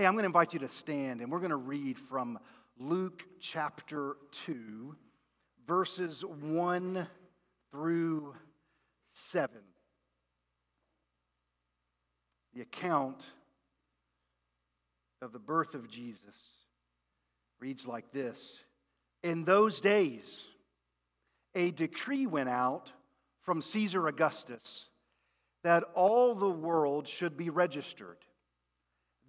Hey, I'm going to invite you to stand and we're going to read from Luke chapter 2, verses 1 through 7. The account of the birth of Jesus reads like this In those days, a decree went out from Caesar Augustus that all the world should be registered.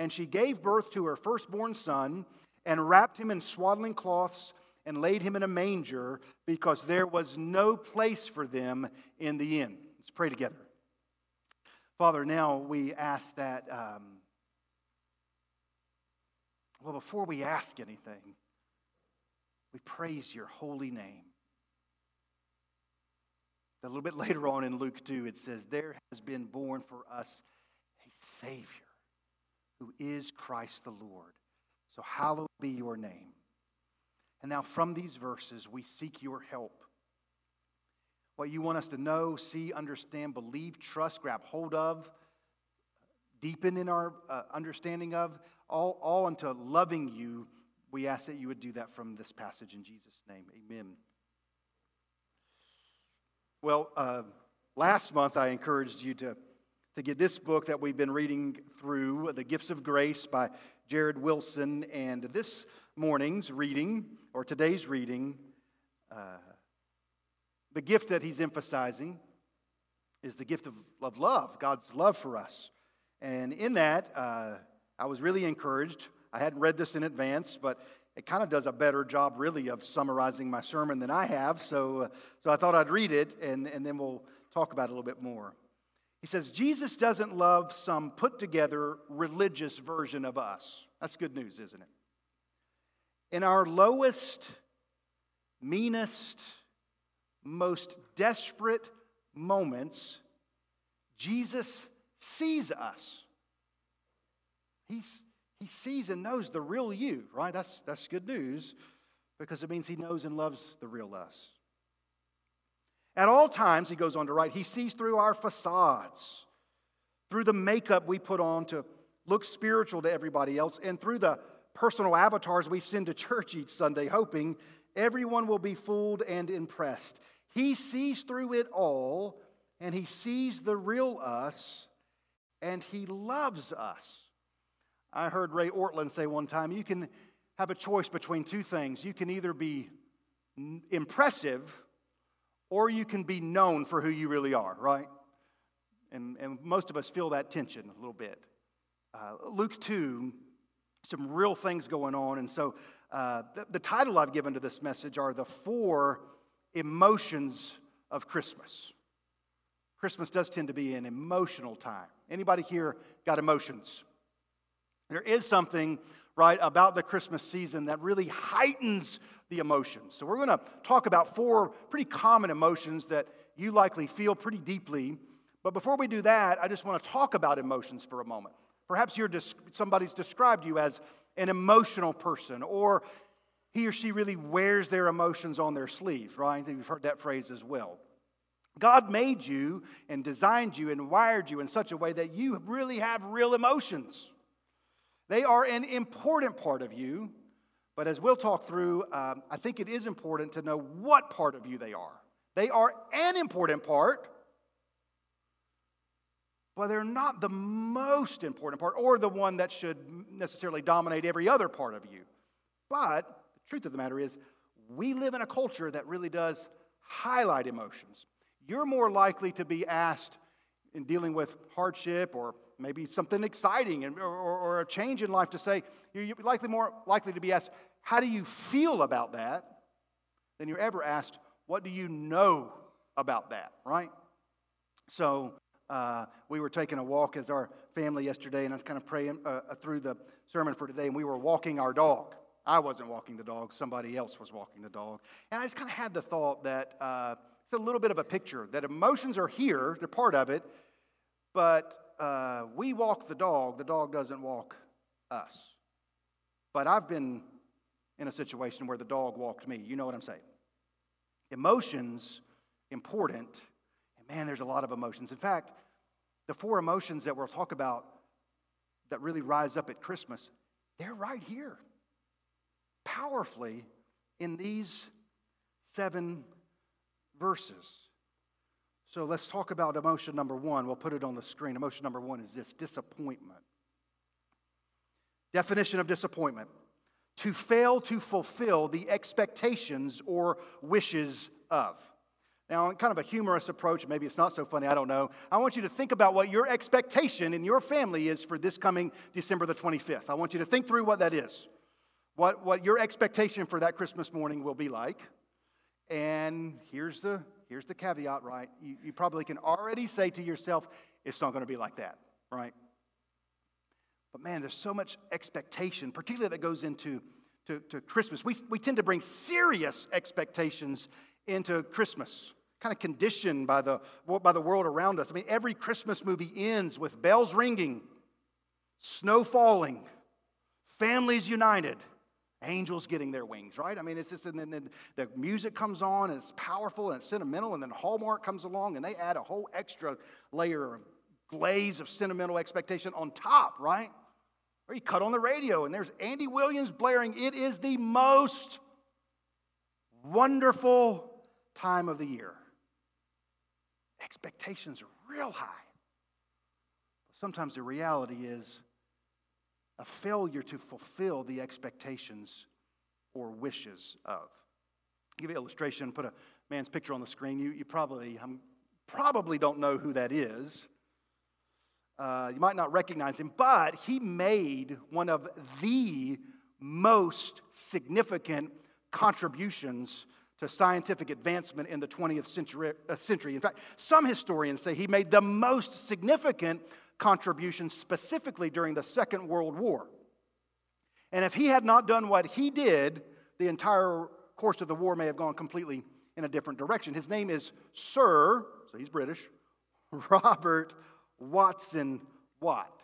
and she gave birth to her firstborn son, and wrapped him in swaddling cloths, and laid him in a manger, because there was no place for them in the inn. Let's pray together. Father, now we ask that, um, well, before we ask anything, we praise your holy name. A little bit later on in Luke 2, it says, There has been born for us a Savior who is Christ the Lord. So hallowed be your name. And now, from these verses, we seek your help. What you want us to know, see, understand, believe, trust, grab hold of, deepen in our uh, understanding of, all, all into loving you, we ask that you would do that from this passage in Jesus' name. Amen. Well, uh, last month I encouraged you to, to get this book that we've been reading through, The Gifts of Grace by Jared Wilson. And this morning's reading, or today's reading, uh, the gift that he's emphasizing is the gift of, of love, God's love for us. And in that, uh, I was really encouraged. I hadn't read this in advance, but it kind of does a better job, really, of summarizing my sermon than I have. So, uh, so I thought I'd read it and, and then we'll talk about it a little bit more. He says, Jesus doesn't love some put together religious version of us. That's good news, isn't it? In our lowest, meanest, most desperate moments, Jesus sees us. He's, he sees and knows the real you, right? That's, that's good news because it means he knows and loves the real us. At all times, he goes on to write, he sees through our facades, through the makeup we put on to look spiritual to everybody else, and through the personal avatars we send to church each Sunday, hoping everyone will be fooled and impressed. He sees through it all, and he sees the real us, and he loves us. I heard Ray Ortlund say one time you can have a choice between two things. You can either be impressive or you can be known for who you really are, right? And, and most of us feel that tension a little bit. Uh, Luke 2, some real things going on. And so uh, the, the title I've given to this message are the four emotions of Christmas. Christmas does tend to be an emotional time. Anybody here got emotions? There is something, right, about the Christmas season that really heightens the emotions. So, we're going to talk about four pretty common emotions that you likely feel pretty deeply. But before we do that, I just want to talk about emotions for a moment. Perhaps you're somebody's described you as an emotional person, or he or she really wears their emotions on their sleeve, right? You've heard that phrase as well. God made you and designed you and wired you in such a way that you really have real emotions. They are an important part of you, but as we'll talk through, um, I think it is important to know what part of you they are. They are an important part, but they're not the most important part or the one that should necessarily dominate every other part of you. But the truth of the matter is, we live in a culture that really does highlight emotions. You're more likely to be asked in dealing with hardship or maybe something exciting or, or, or a change in life to say, you're likely more likely to be asked, How do you feel about that? than you're ever asked, What do you know about that, right? So, Uh, we were taking a walk as our family yesterday, and I was kind of praying uh, uh, through the sermon for today, and we were walking our dog. I wasn't walking the dog, somebody else was walking the dog. And I just kind of had the thought that uh, it's a little bit of a picture that emotions are here, they're part of it, but uh, we walk the dog, the dog doesn't walk us. But I've been in a situation where the dog walked me. You know what I'm saying? Emotions, important. And man, there's a lot of emotions. In fact, the four emotions that we'll talk about that really rise up at Christmas, they're right here, powerfully in these seven verses. So let's talk about emotion number one. We'll put it on the screen. Emotion number one is this disappointment. Definition of disappointment to fail to fulfill the expectations or wishes of. Now, in kind of a humorous approach, maybe it's not so funny, I don't know. I want you to think about what your expectation in your family is for this coming December the 25th. I want you to think through what that is, what, what your expectation for that Christmas morning will be like. And here's the, here's the caveat, right? You, you probably can already say to yourself, it's not going to be like that, right? But man, there's so much expectation, particularly that goes into to, to Christmas. We, we tend to bring serious expectations into Christmas, kind of conditioned by the, by the world around us. I mean, every Christmas movie ends with bells ringing, snow falling, families united, angels getting their wings, right? I mean, it's just, and then the music comes on and it's powerful and it's sentimental, and then Hallmark comes along and they add a whole extra layer of glaze of sentimental expectation on top, right? Or you cut on the radio and there's Andy Williams blaring, It is the most wonderful time of the year. Expectations are real high. Sometimes the reality is a failure to fulfill the expectations or wishes of. I'll give you an illustration, put a man's picture on the screen. You, you probably, um, probably don't know who that is. Uh, you might not recognize him, but he made one of the most significant contributions to scientific advancement in the 20th century, uh, century. In fact, some historians say he made the most significant contribution specifically during the Second World War. And if he had not done what he did, the entire course of the war may have gone completely in a different direction. His name is Sir, so he's British, Robert Watson Watt.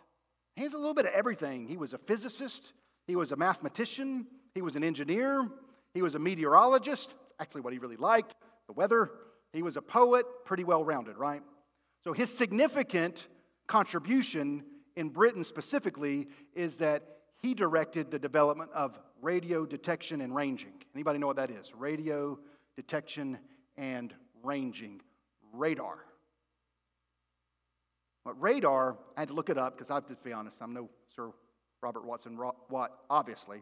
He's a little bit of everything. He was a physicist, he was a mathematician, he was an engineer, he was a meteorologist. That's actually what he really liked the weather. He was a poet, pretty well rounded, right? So his significant contribution in Britain specifically is that he directed the development of radio detection and ranging. Anybody know what that is? Radio detection and ranging. Radar. But radar, I had to look it up because I have to be honest, I'm no Sir Robert Watson Watt, obviously,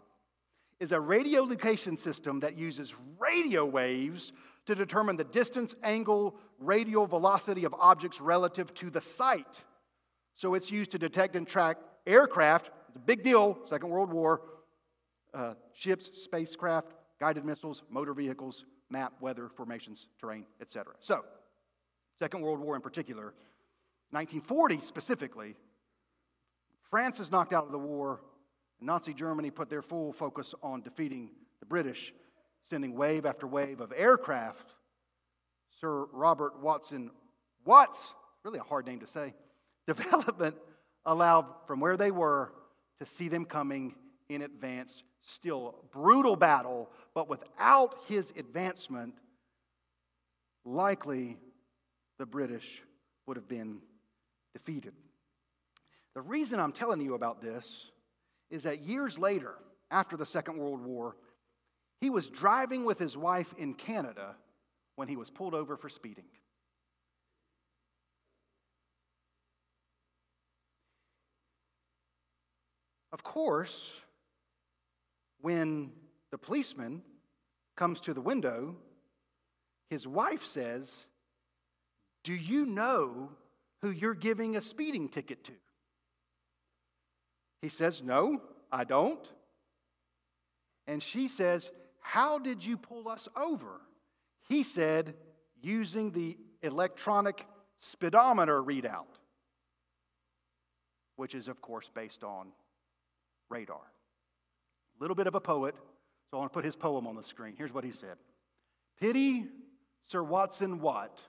is a radio location system that uses radio waves to determine the distance, angle, radial velocity of objects relative to the site. So it's used to detect and track aircraft. It's a big deal, Second World War. Uh, ships, spacecraft, guided missiles, motor vehicles, map, weather, formations, terrain, etc. So, Second World War in particular 1940 specifically, France is knocked out of the war. Nazi Germany put their full focus on defeating the British, sending wave after wave of aircraft. Sir Robert Watson Watts, really a hard name to say, development allowed from where they were to see them coming in advance. Still brutal battle, but without his advancement, likely the British would have been defeated. The reason I'm telling you about this is that years later, after the Second World War, he was driving with his wife in Canada when he was pulled over for speeding. Of course, when the policeman comes to the window, his wife says, Do you know who you're giving a speeding ticket to? He says, No, I don't. And she says, How did you pull us over? He said, Using the electronic speedometer readout, which is, of course, based on radar. A little bit of a poet, so I want to put his poem on the screen. Here's what he said Pity Sir Watson Watt,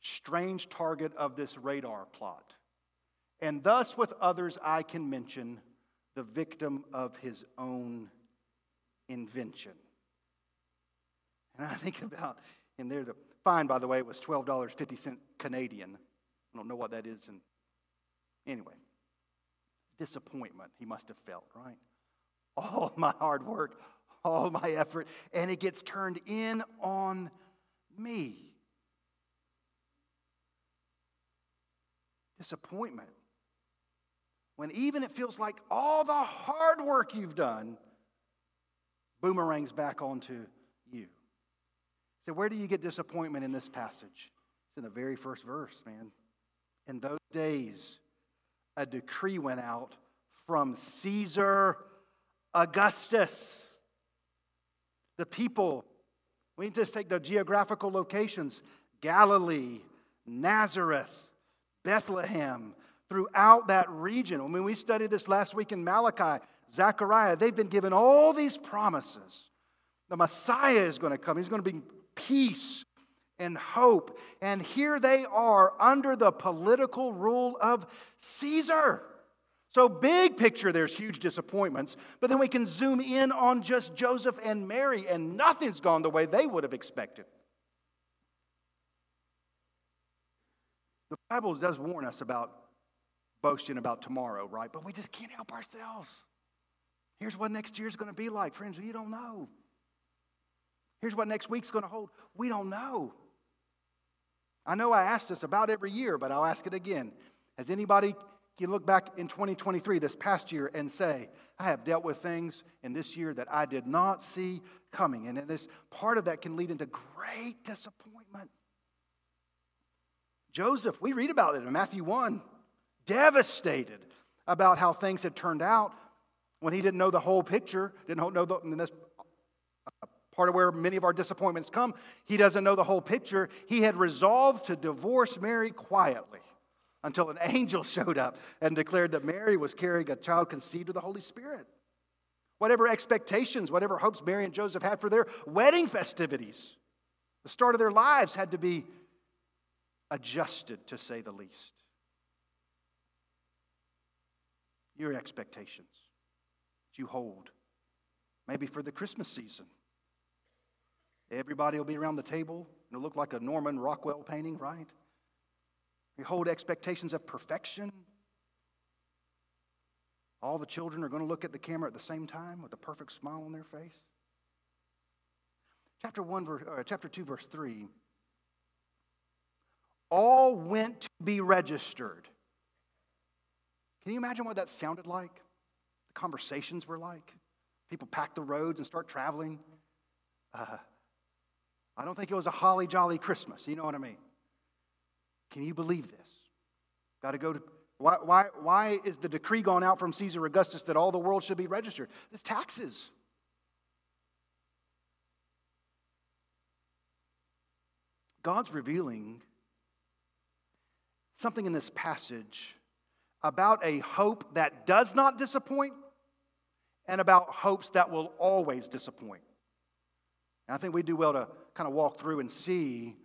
strange target of this radar plot. And thus, with others, I can mention the victim of his own invention. And I think about him there. The fine, by the way, it was $12.50 Canadian. I don't know what that is. And anyway, disappointment he must have felt, right? All my hard work, all my effort, and it gets turned in on me. Disappointment. When even it feels like all the hard work you've done boomerangs back onto you. So, where do you get disappointment in this passage? It's in the very first verse, man. In those days, a decree went out from Caesar Augustus. The people, we just take the geographical locations Galilee, Nazareth, Bethlehem, throughout that region. I mean, we studied this last week in Malachi, Zechariah. They've been given all these promises. The Messiah is going to come, He's going to bring peace and hope. And here they are under the political rule of Caesar. So, big picture, there's huge disappointments, but then we can zoom in on just Joseph and Mary, and nothing's gone the way they would have expected. The Bible does warn us about boasting about tomorrow, right? But we just can't help ourselves. Here's what next year's going to be like. Friends, you don't know. Here's what next week's going to hold. We don't know. I know I ask this about every year, but I'll ask it again. Has anybody can look back in 2023, this past year, and say, I have dealt with things in this year that I did not see coming. And this part of that can lead into great disappointment. Joseph, we read about it in Matthew 1, devastated about how things had turned out when he didn't know the whole picture, didn't know the, and this part of where many of our disappointments come. He doesn't know the whole picture. He had resolved to divorce Mary quietly until an angel showed up and declared that Mary was carrying a child conceived of the Holy Spirit. Whatever expectations, whatever hopes Mary and Joseph had for their wedding festivities, the start of their lives had to be adjusted, to say the least. Your expectations that you hold, maybe for the Christmas season. Everybody will be around the table. It'll look like a Norman Rockwell painting, right? We hold expectations of perfection. All the children are going to look at the camera at the same time with a perfect smile on their face. Chapter, one, verse, uh, chapter 2, verse 3 all went to be registered. Can you imagine what that sounded like? The conversations were like? People pack the roads and start traveling. Uh, I don't think it was a holly jolly Christmas. You know what I mean? Can you believe this? Got to go to. Why, why, why is the decree gone out from Caesar Augustus that all the world should be registered? It's taxes. God's revealing something in this passage about a hope that does not disappoint and about hopes that will always disappoint. And I think we do well to kind of walk through and see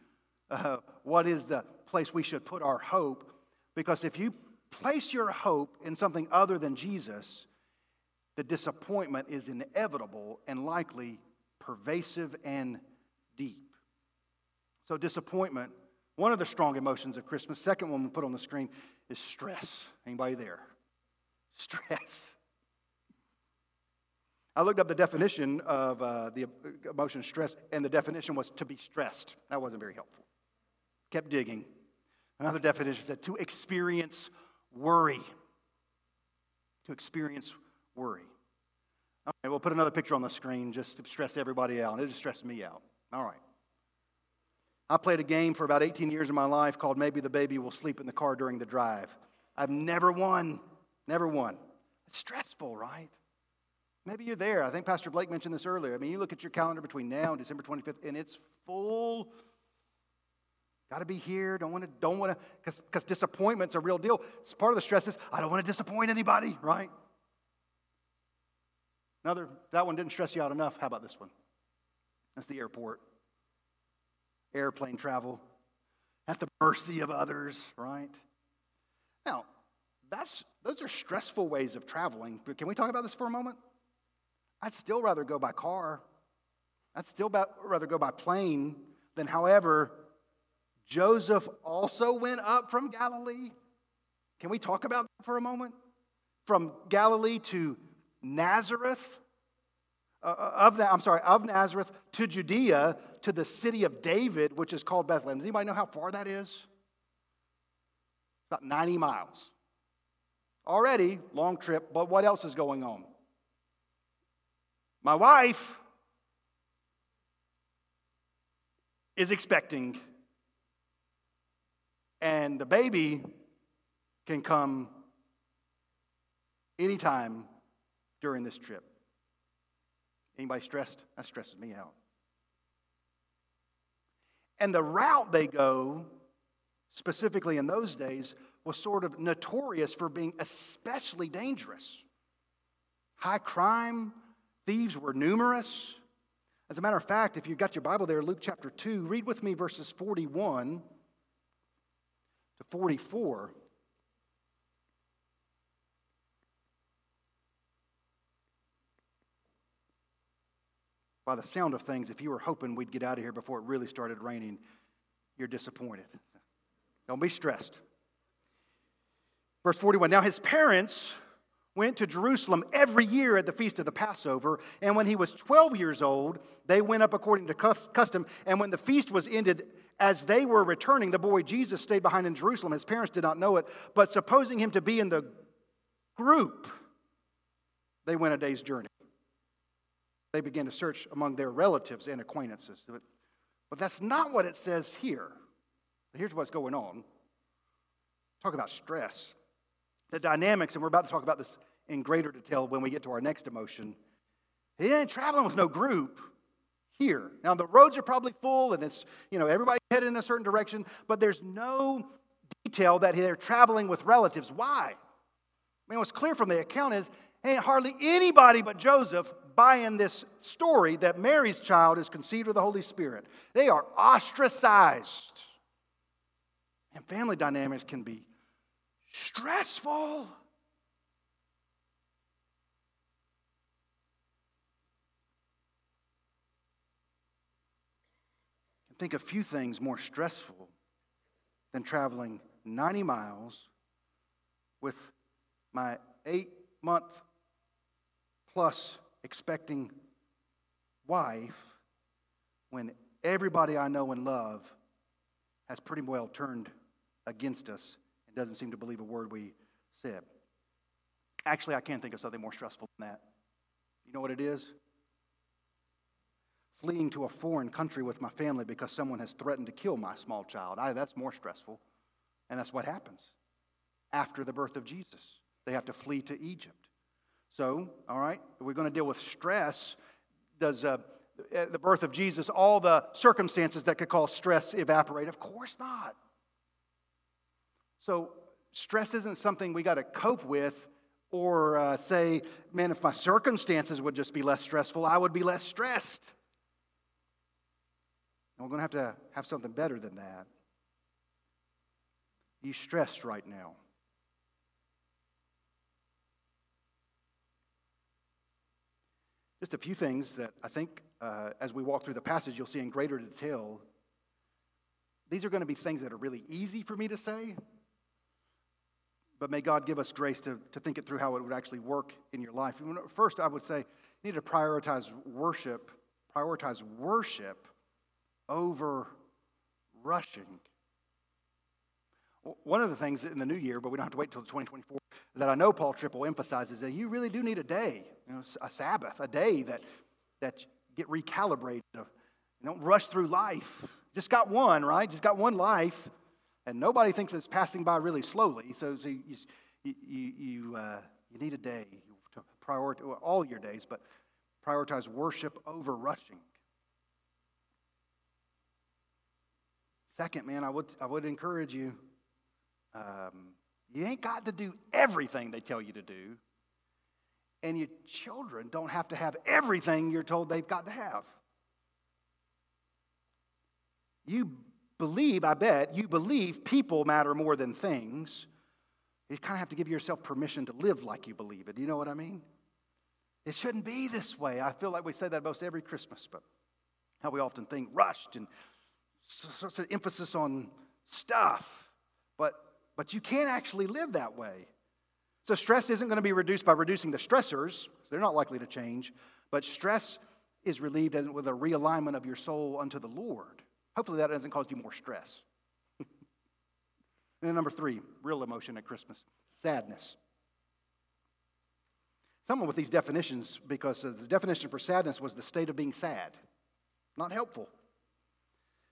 uh, what is the place we should put our hope. Because if you place your hope in something other than Jesus, the disappointment is inevitable and likely pervasive and deep. So, disappointment, one of the strong emotions of Christmas. Second one we put on the screen is stress. Anybody there? Stress. I looked up the definition of uh, the emotion stress, and the definition was to be stressed. That wasn't very helpful. Kept digging. Another definition said to experience worry. To experience worry. Okay, we'll put another picture on the screen just to stress everybody out. It just stressed me out. All right. I played a game for about 18 years of my life called Maybe the Baby Will Sleep in the Car During the Drive. I've never won. Never won. It's stressful, right? Maybe you're there. I think Pastor Blake mentioned this earlier. I mean, you look at your calendar between now and December 25th, and it's full Got to be here. Don't want to, don't want to, because disappointment's a real deal. It's part of the stress is I don't want to disappoint anybody, right? Another, that one didn't stress you out enough. How about this one? That's the airport. Airplane travel. At the mercy of others, right? Now, that's, those are stressful ways of traveling. But can we talk about this for a moment? I'd still rather go by car. I'd still rather go by plane than, however, Joseph also went up from Galilee. Can we talk about that for a moment? From Galilee to Nazareth, uh, uh of, I'm sorry, of Nazareth to Judea to the city of David, which is called Bethlehem. Does anybody know how far that is? About 90 miles. Already, long trip, but what else is going on? My wife is expecting, and the baby can come anytime during this trip. Anybody stressed? That stresses me out. And the route they go, specifically in those days, was sort of notorious for being especially dangerous. High crime, thieves were numerous. As a matter of fact, if you've got your Bible there, Luke chapter 2, read with me verses 41 to 44. By the sound of things, if you were hoping we'd get out of here before it really started raining, you're disappointed. Don't be stressed. Verse 41 Now his parents went to Jerusalem every year at the feast of the Passover, and when he was 12 years old, they went up according to custom. And when the feast was ended, as they were returning, the boy Jesus stayed behind in Jerusalem. His parents did not know it, but supposing him to be in the group, they went a day's journey. They began to search among their relatives and acquaintances. But that's not what it says here. Here's what's going on. Talk about stress the dynamics, and we're about to talk about this in greater detail when we get to our next emotion. He ain't traveling with no group here. Now the roads are probably full and it's, you know, everybody headed in a certain direction, but there's no detail that they're traveling with relatives. Why? I mean, what's clear from the account is ain't hardly anybody but Joseph buying this story that Mary's child is conceived of the Holy Spirit. They are ostracized. And family dynamics can be stressful. I think a few things more stressful than traveling 90 miles with my eight month plus expecting wife when everybody I know and love has pretty well turned against us doesn't seem to believe a word we said. Actually, I can't think of something more stressful than that. You know what it is? Fleeing to a foreign country with my family because someone has threatened to kill my small child. I, that's more stressful. And that's what happens after the birth of Jesus. They have to flee to Egypt. So, all right, we're going to deal with stress. Does uh, the birth of Jesus, all the circumstances that could cause stress evaporate? Of course not. So, stress isn't something we got to cope with or uh, say, man, if my circumstances would just be less stressful, I would be less stressed. And we're going to have to have something better than that. You stressed right now. Just a few things that I think uh, as we walk through the passage, you'll see in greater detail. These are going to be things that are really easy for me to say, but may God give us grace to, to think it through how it would actually work in your life. First, I would say you need to prioritize worship, prioritize worship over rushing. One of the things in the new year, but we don't have to wait until 2024, that I know Paul Triple emphasizes that you really do need a day, you know, a Sabbath, a day that, that get recalibrated. Don't rush through life. Just got one, right? Just got one life. And nobody thinks it's passing by really slowly. So, so you, you, you, uh, you need a day to prioritize well, all your days, but prioritize worship over rushing. Second, man, I would, I would encourage you um, you ain't got to do everything they tell you to do. And your children don't have to have everything you're told they've got to have. You believe, I bet, you believe people matter more than things. You kind of have to give yourself permission to live like you believe it. You know what I mean? It shouldn't be this way. I feel like we say that most every Christmas, but how we often think rushed and such an emphasis on stuff. But, but you can't actually live that way. So stress isn't going to be reduced by reducing the stressors, they're not likely to change, but stress is relieved with a realignment of your soul unto the Lord. Hopefully that doesn't cause you more stress. and then number three, real emotion at Christmas sadness. Someone with these definitions, because uh, the definition for sadness was the state of being sad. Not helpful.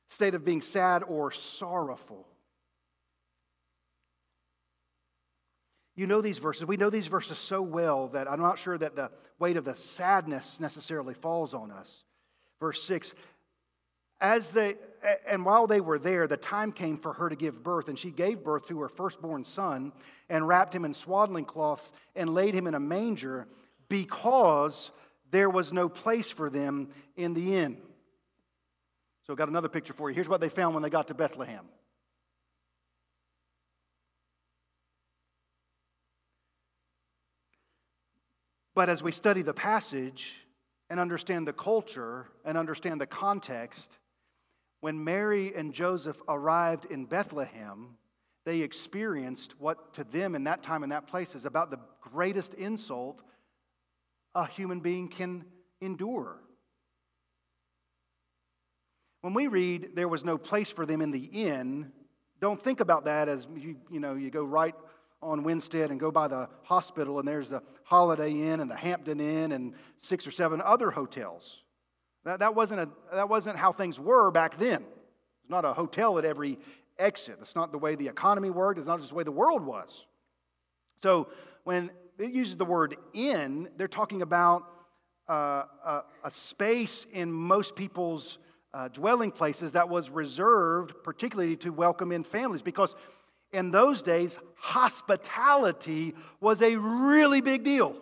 State of being sad or sorrowful. You know these verses. We know these verses so well that I'm not sure that the weight of the sadness necessarily falls on us. Verse 6 As they, and while they were there, the time came for her to give birth, and she gave birth to her firstborn son, and wrapped him in swaddling cloths, and laid him in a manger, because there was no place for them in the inn. So, got another picture for you. Here's what they found when they got to Bethlehem. But as we study the passage and understand the culture and understand the context, when Mary and Joseph arrived in Bethlehem, they experienced what to them in that time and that place is about the greatest insult a human being can endure. When we read there was no place for them in the inn, don't think about that as you, you know, you go right on Winstead and go by the hospital, and there's the Holiday Inn and the Hampton Inn and six or seven other hotels. That, that, wasn't, a, that wasn't how things were back then. It's not a hotel at every exit. It's not the way the economy worked. It's not just the way the world was. So when it uses the word inn, they're talking about uh, a, a, space in most people's uh, dwelling places that was reserved particularly to welcome in families because in those days, hospitality was a really big deal.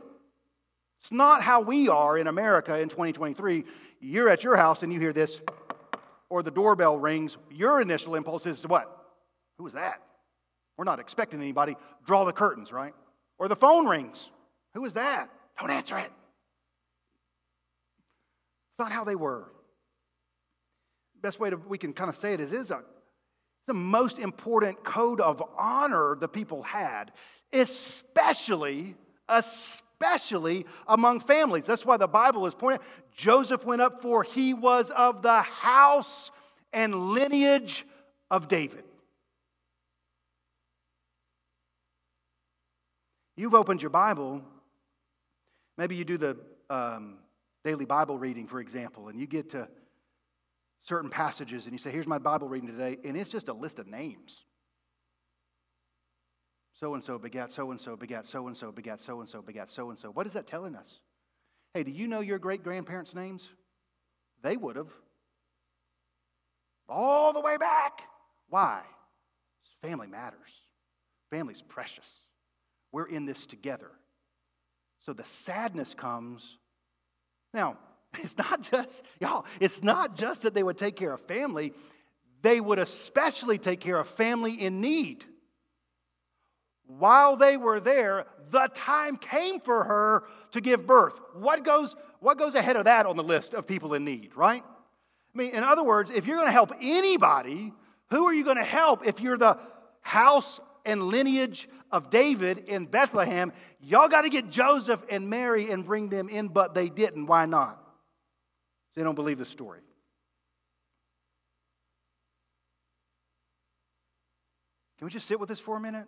It's not how we are in America in 2023. You're at your house and you hear this, or the doorbell rings. Your initial impulse is to what? Who is that? We're not expecting anybody. Draw the curtains, right? Or the phone rings. Who is that? Don't answer it. It's not how they were. Best way to, we can kind of say it is, is a it's the most important code of honor the people had, especially, especially among families. That's why the Bible is pointing. Joseph went up for he was of the house and lineage of David. You've opened your Bible. Maybe you do the um, daily Bible reading, for example, and you get to certain passages and you say, Here's my Bible reading today, and it's just a list of names. So and so begat so and so begat so and so begat so and so begat so and so. What is that telling us? Hey, do you know your great grandparents' names? They would have. All the way back. Why? Family matters. Family's precious. We're in this together. So the sadness comes. Now, It's not just, y'all, it's not just that they would take care of family, they would especially take care of family in need. While they were there, the time came for her to give birth. What goes, what goes ahead of that on the list of people in need, right? I mean, in other words, if you're going to help anybody, who are you going to help if you're the house and lineage of David in Bethlehem? Y'all got to get Joseph and Mary and bring them in, but they didn't. Why not? They don't believe the story. Can we just sit with this for a minute?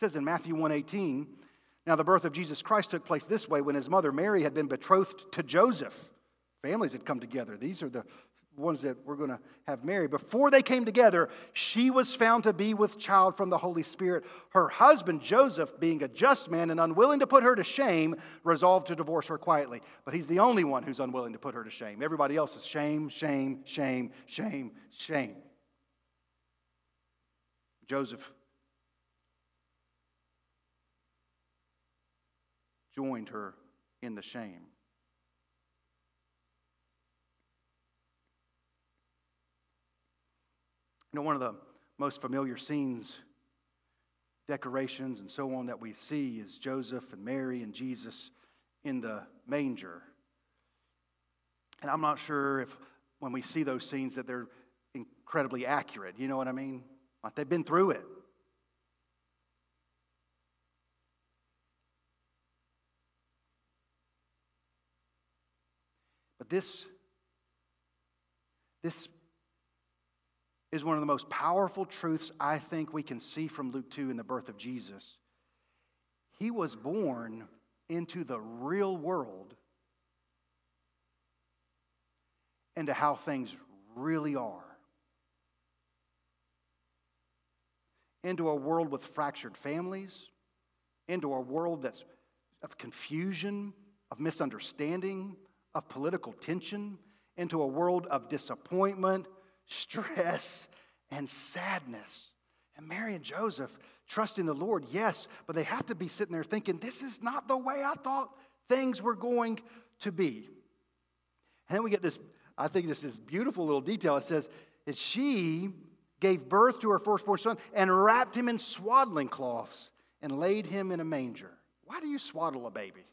Says in Matthew 1:18, now the birth of Jesus Christ took place this way when his mother Mary had been betrothed to Joseph. Families had come together. These are the ones that we're going to have Mary. before they came together, she was found to be with child from the Holy Spirit. Her husband, Joseph, being a just man and unwilling to put her to shame, resolved to divorce her quietly. But he's the only one who's unwilling to put her to shame. Everybody else is shame, shame, shame, shame, shame. Joseph joined her in the shame. You know, one of the most familiar scenes, decorations, and so on that we see is Joseph and Mary and Jesus in the manger. And I'm not sure if when we see those scenes that they're incredibly accurate. You know what I mean? Like they've been through it. This, this is one of the most powerful truths I think we can see from Luke 2 in the birth of Jesus. He was born into the real world and to how things really are. Into a world with fractured families, into a world that's of confusion, of misunderstanding, of political tension, into a world of disappointment stress, and sadness. And Mary and Joseph trusting the Lord, yes, but they have to be sitting there thinking, this is not the way I thought things were going to be. And then we get this, I think this is beautiful little detail. It says that she gave birth to her firstborn son and wrapped him in swaddling cloths and laid him in a manger. Why do you swaddle a baby?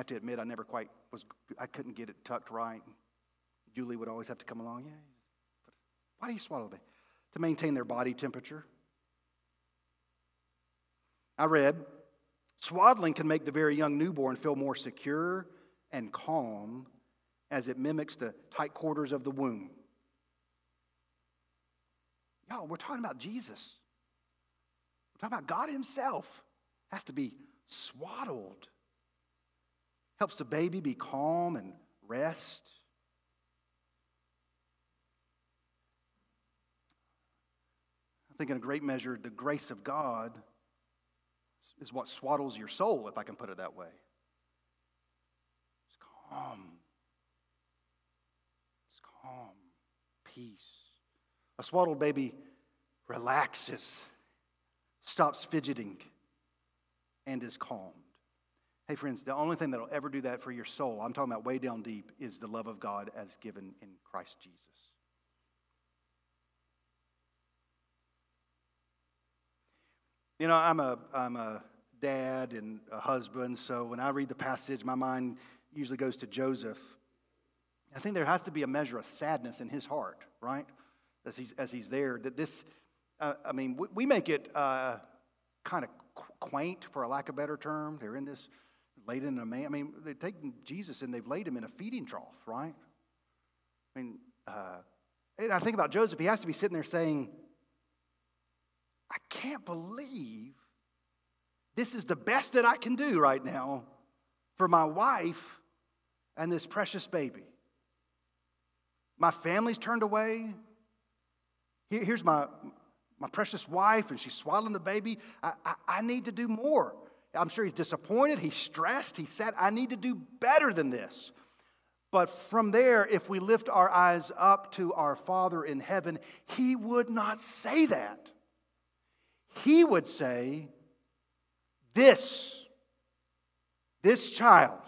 Have to admit, I never quite was, I couldn't get it tucked right. Julie would always have to come along. Yeah, why do you swallow them? To maintain their body temperature. I read, swaddling can make the very young newborn feel more secure and calm as it mimics the tight quarters of the womb. Y'all, we're talking about Jesus. We're talking about God Himself has to be swaddled helps the baby be calm and rest. I think, in a great measure, the grace of God is what swaddles your soul, if I can put it that way. It's calm. It's calm. Peace. A swaddled baby relaxes, stops fidgeting, and is calm. Hey, friends, the only thing that'll ever do that for your soul, I'm talking about way down deep, is the love of God as given in Christ Jesus. You know, I'm a, I'm a dad and a husband, so when I read the passage, my mind usually goes to Joseph. I think there has to be a measure of sadness in his heart, right? As he's, as he's there. That this, uh, I mean, we, we make it uh, kind of quaint, for a lack of a better term. They're in this laid in a man. I mean, they've taken Jesus and they've laid him in a feeding trough, right? I mean, uh, and I think about Joseph. He has to be sitting there saying, I can't believe this is the best that I can do right now for my wife and this precious baby. My family's turned away. here's my, my precious wife, and she's swaddling the baby. I, I, I need to do more. I'm sure he's disappointed, he's stressed, he said, I need to do better than this. But from there, if we lift our eyes up to our Father in heaven, he would not say that. He would say, This, this child,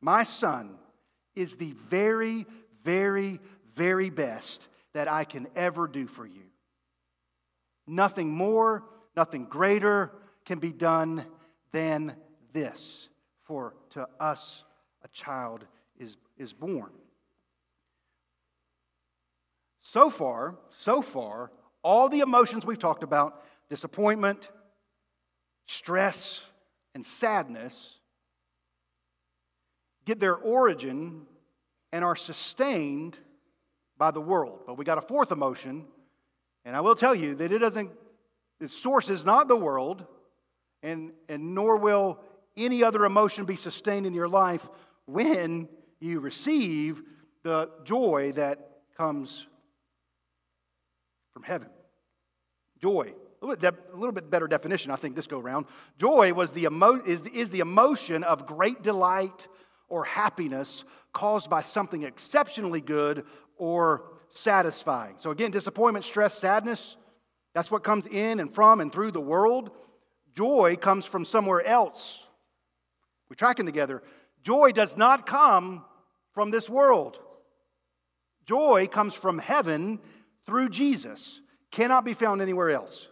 my son, is the very, very, very best that I can ever do for you. Nothing more, nothing greater can be done than this. For to us a child is, is born. So far, so far, all the emotions we've talked about disappointment, stress, and sadness get their origin and are sustained by the world. But we got a fourth emotion, and I will tell you that it doesn't, its source is not the world, and, and nor will any other emotion be sustained in your life when you receive the joy that comes from heaven. Joy. A little, bit, better definition, I think, this go round. Joy was the emo- is, the, is the emotion of great delight or happiness caused by something exceptionally good or satisfying. So, again, disappointment, stress, sadness, that's what comes in and from and through the world. Joy comes from somewhere else. We're tracking together. Joy does not come from this world. Joy comes from heaven through Jesus, cannot be found anywhere else.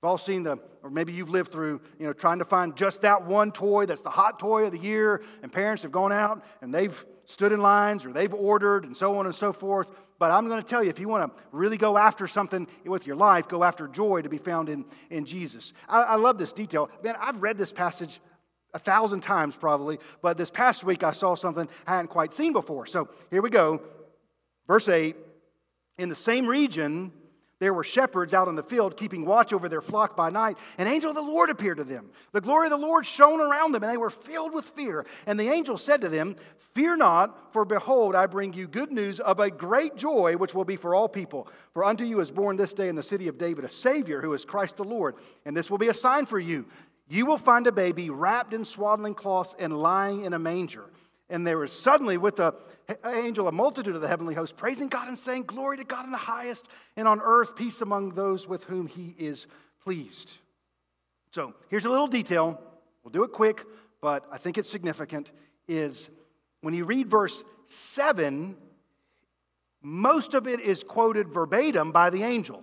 We've all seen the, or maybe you've lived through, you know, trying to find just that one toy that's the hot toy of the year, and parents have gone out and they've stood in lines or they've ordered and so on and so forth. But I'm going to tell you, if you want to really go after something with your life, go after joy to be found in, in Jesus. I, I love this detail. Man, I've read this passage a thousand times probably, but this past week I saw something I hadn't quite seen before. So here we go. Verse 8 In the same region, there were shepherds out in the field keeping watch over their flock by night. An angel of the Lord appeared to them. The glory of the Lord shone around them, and they were filled with fear. And the angel said to them, Fear not, for behold, I bring you good news of a great joy, which will be for all people. For unto you is born this day in the city of David a Savior, who is Christ the Lord. And this will be a sign for you. You will find a baby wrapped in swaddling cloths and lying in a manger. And there was suddenly with the angel a multitude of the heavenly host praising God and saying, Glory to God in the highest, and on earth peace among those with whom he is pleased. So here's a little detail. We'll do it quick, but I think it's significant. Is when you read verse 7, most of it is quoted verbatim by the angel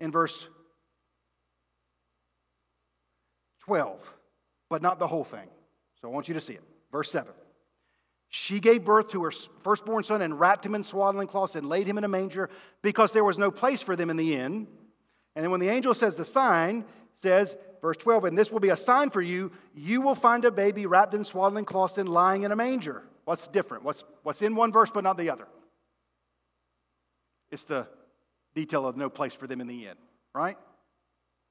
in verse 12, but not the whole thing. So I want you to see it. Verse 7. She gave birth to her firstborn son and wrapped him in swaddling cloths and laid him in a manger because there was no place for them in the inn. And then when the angel says the sign, says, verse 12, and this will be a sign for you, you will find a baby wrapped in swaddling cloths and lying in a manger. What's different? What's, what's in one verse but not the other? It's the detail of no place for them in the inn, right?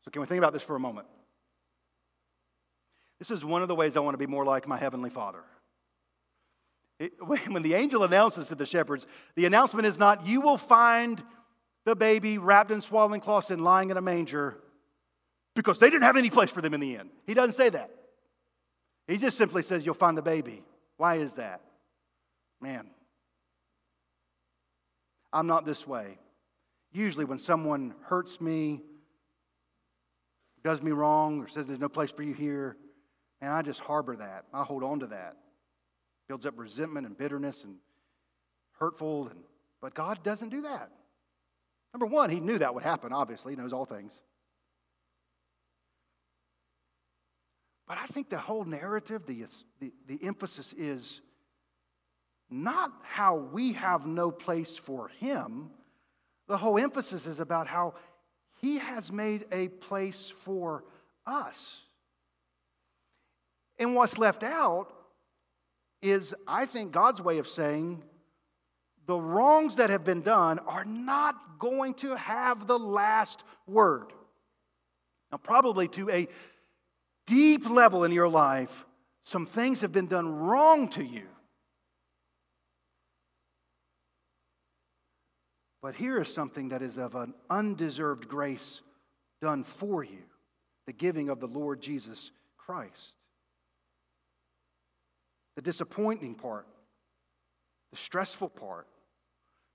So, can we think about this for a moment? This is one of the ways I want to be more like my Heavenly Father. When the angel announces to the shepherds, the announcement is not, You will find the baby wrapped in swaddling cloths and lying in a manger, because they didn't have any place for them in the inn. He doesn't say that. He just simply says, You'll find the baby. Why is that? Man, I'm not this way. Usually, when someone hurts me, does me wrong, or says there's no place for you here, man, I just harbor that. I hold on to that builds up resentment and bitterness and hurtful. And, but God doesn't do that. Number one, He knew that would happen, obviously, He knows all things. But I think the whole narrative, the, the, the emphasis is not how we have no place for Him. The whole emphasis is about how He has made a place for us. And what's left out is, I think, God's way of saying the wrongs that have been done are not going to have the last word. Now, probably to a deep level in your life, some things have been done wrong to you. But here is something that is of an undeserved grace done for you the giving of the Lord Jesus Christ the disappointing part, the stressful part,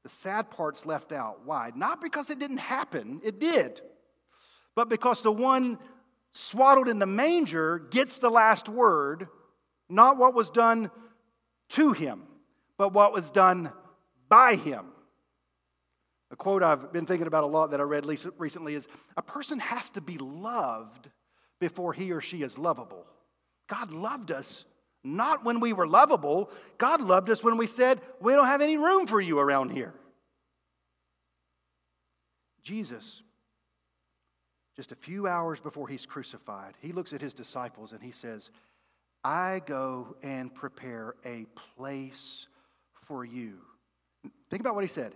the sad part's left out. Why? Not because it didn't happen, it did, but because the one swaddled in the manger gets the last word, not what was done to him, but what was done by him. A quote I've been thinking about a lot that I read recently is A person has to be loved before he or she is lovable. God loved us not when we were lovable. God loved us when we said, We don't have any room for you around here. Jesus, just a few hours before he's crucified, he looks at his disciples and he says, I go and prepare a place for you. Think about what he said.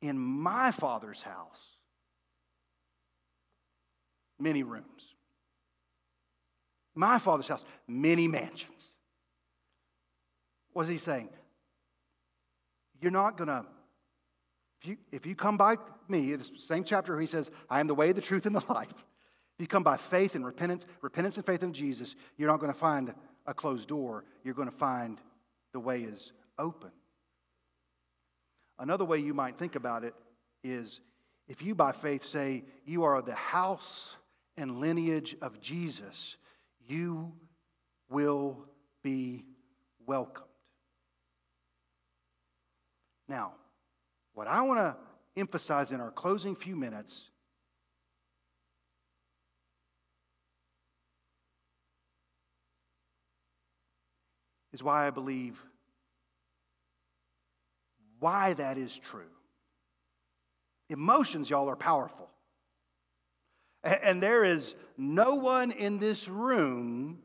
In my Father's house many rooms. My Father's house, many mansions. What is he saying? You're not going to, if you, if you come by me, in the same chapter, he says, I am the way, the truth, and the life. If you come by faith and repentance, repentance and faith in Jesus, you're not going to find a closed door. You're going to find the way is open. Another way you might think about it is if you by faith say you are the house and lineage of Jesus, you will be welcomed. Now, what I want to emphasize in our closing few minutes is why I believe why that is true. Emotions, y'all, are powerful. And there is no one in this room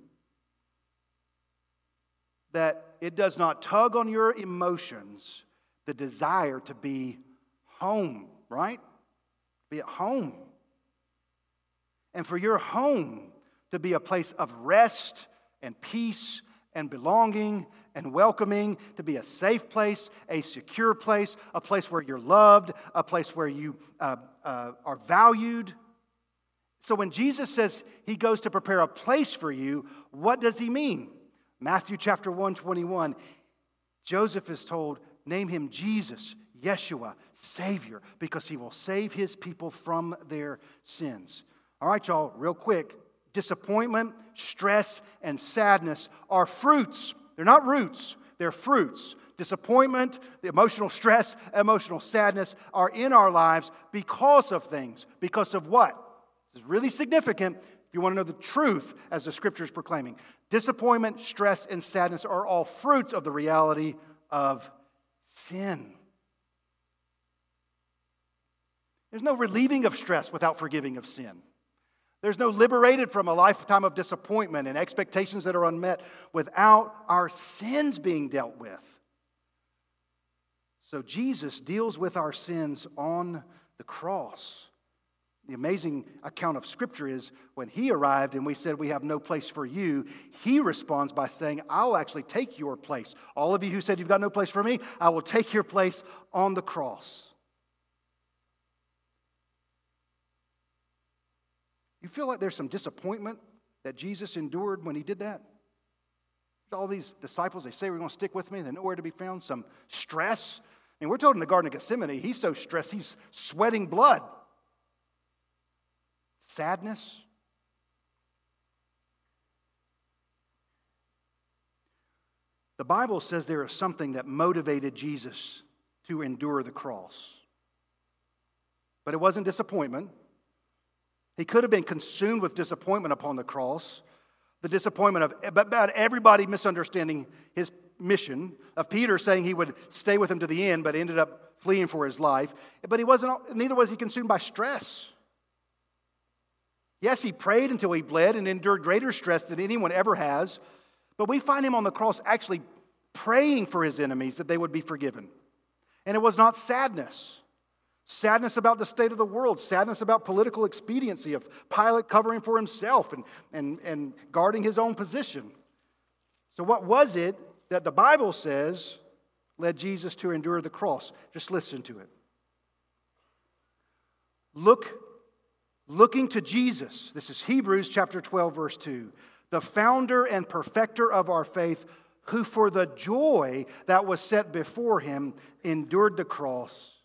that it does not tug on your emotions the desire to be home, right? Be at home. And for your home to be a place of rest and peace and belonging and welcoming, to be a safe place, a secure place, a place where you're loved, a place where you uh, uh, are valued. So when Jesus says he goes to prepare a place for you, what does he mean? Matthew chapter 1 21. Joseph is told, name him Jesus, Yeshua, Savior, because he will save his people from their sins. All right, y'all, real quick. Disappointment, stress, and sadness are fruits. They're not roots, they're fruits. Disappointment, the emotional stress, emotional sadness are in our lives because of things. Because of what? This is really significant if you want to know the truth as the scripture is proclaiming. Disappointment, stress, and sadness are all fruits of the reality of sin. There's no relieving of stress without forgiving of sin. There's no liberated from a lifetime of disappointment and expectations that are unmet without our sins being dealt with. So Jesus deals with our sins on the cross. The amazing account of Scripture is when he arrived and we said, We have no place for you, he responds by saying, I'll actually take your place. All of you who said, You've got no place for me, I will take your place on the cross. You feel like there's some disappointment that Jesus endured when he did that? All these disciples, they say, We're going to stick with me. They're nowhere to be found. Some stress. I mean, we're told in the Garden of Gethsemane, he's so stressed, he's sweating blood. Sadness. The Bible says there is something that motivated Jesus to endure the cross. But it wasn't disappointment. He could have been consumed with disappointment upon the cross, the disappointment of about everybody misunderstanding his mission, of Peter saying he would stay with him to the end, but ended up fleeing for his life. But he wasn't, neither was he consumed by stress. Yes, he prayed until he bled and endured greater stress than anyone ever has, but we find him on the cross actually praying for his enemies that they would be forgiven. And it was not sadness sadness about the state of the world, sadness about political expediency of Pilate covering for himself and, and, and guarding his own position. So, what was it that the Bible says led Jesus to endure the cross? Just listen to it. Look, looking to Jesus. This is Hebrews chapter 12, verse 2. The founder and perfecter of our faith, who for the joy that was set before him endured the cross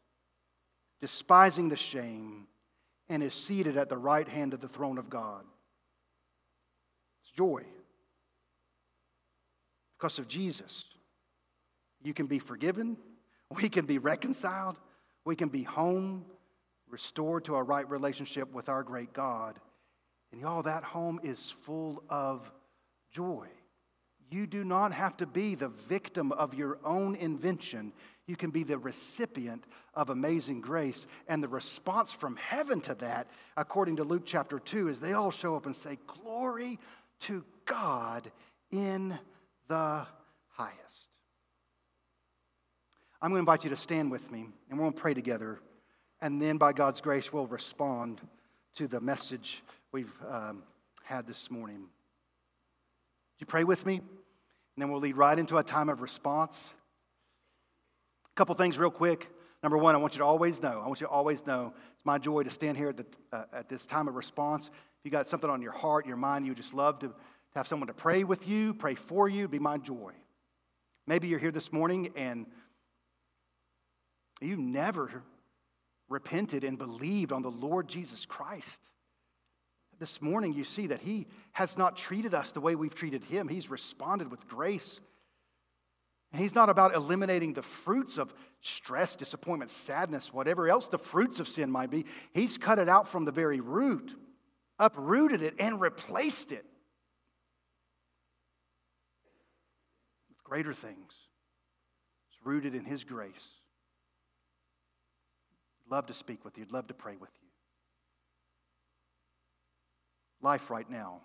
despising the shame, and is seated at the right hand of the throne of God. It's joy. Because of Jesus, you can be forgiven, we can be reconciled, we can be home, restored to a right relationship with our great God. And y'all, that home is full of joy. You do not have to be the victim of your own invention. You can be the recipient of amazing grace. And the response from heaven to that, according to Luke chapter 2, is they all show up and say, Glory to God in the highest. I'm going to invite you to stand with me, and we're going to pray together. And then, by God's grace, we'll respond to the message we've um, had this morning. Do you pray with me? And then we'll lead right into a time of response. A couple things, real quick. Number one, I want you to always know, I want you to always know, it's my joy to stand here at, the, uh, at this time of response. If you got something on your heart, your mind, you would just love to, to have someone to pray with you, pray for you, it'd be my joy. Maybe you're here this morning and you never repented and believed on the Lord Jesus Christ. This morning, you see that He has not treated us the way we've treated Him. He's responded with grace. And He's not about eliminating the fruits of stress, disappointment, sadness, whatever else the fruits of sin might be. He's cut it out from the very root, uprooted it, and replaced it with greater things. It's rooted in His grace. Love to speak with you, I'd love to pray with you. Life right now.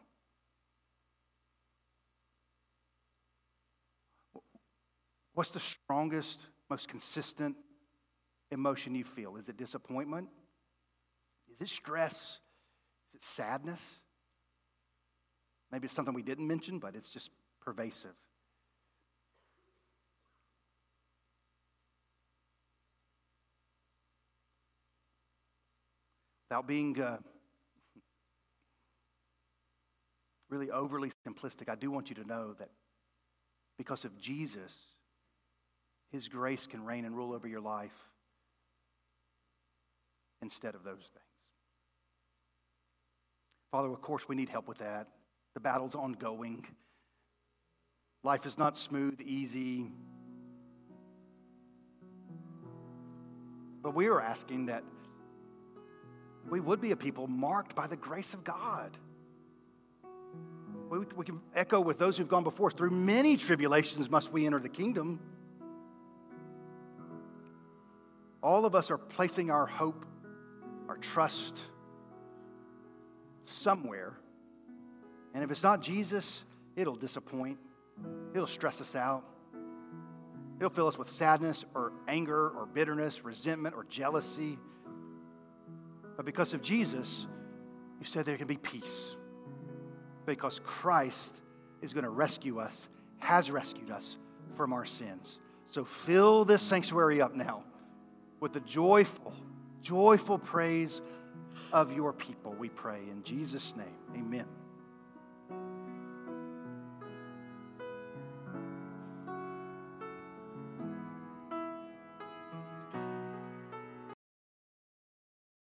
What's the strongest, most consistent emotion you feel? Is it disappointment? Is it stress? Is it sadness? Maybe it's something we didn't mention, but it's just pervasive. Without being uh, really overly simplistic, I do want you to know that because of Jesus, His grace can reign and rule over your life instead of those things. Father, of course, we need help with that. The battle's ongoing. Life is not smooth, easy. But we are asking that we would be a people marked by the grace of God. We, we can echo with those who've gone before us. Through many tribulations must we enter the kingdom. All of us are placing our hope, our trust somewhere. And if it's not Jesus, it'll disappoint, it'll stress us out. It'll fill us with sadness or anger or bitterness, resentment or jealousy but because of Jesus, you said there can be peace. Because Christ is going to rescue us, has rescued us from our sins. So fill this sanctuary up now with the joyful, joyful praise of your people, we pray. In Jesus' name, amen.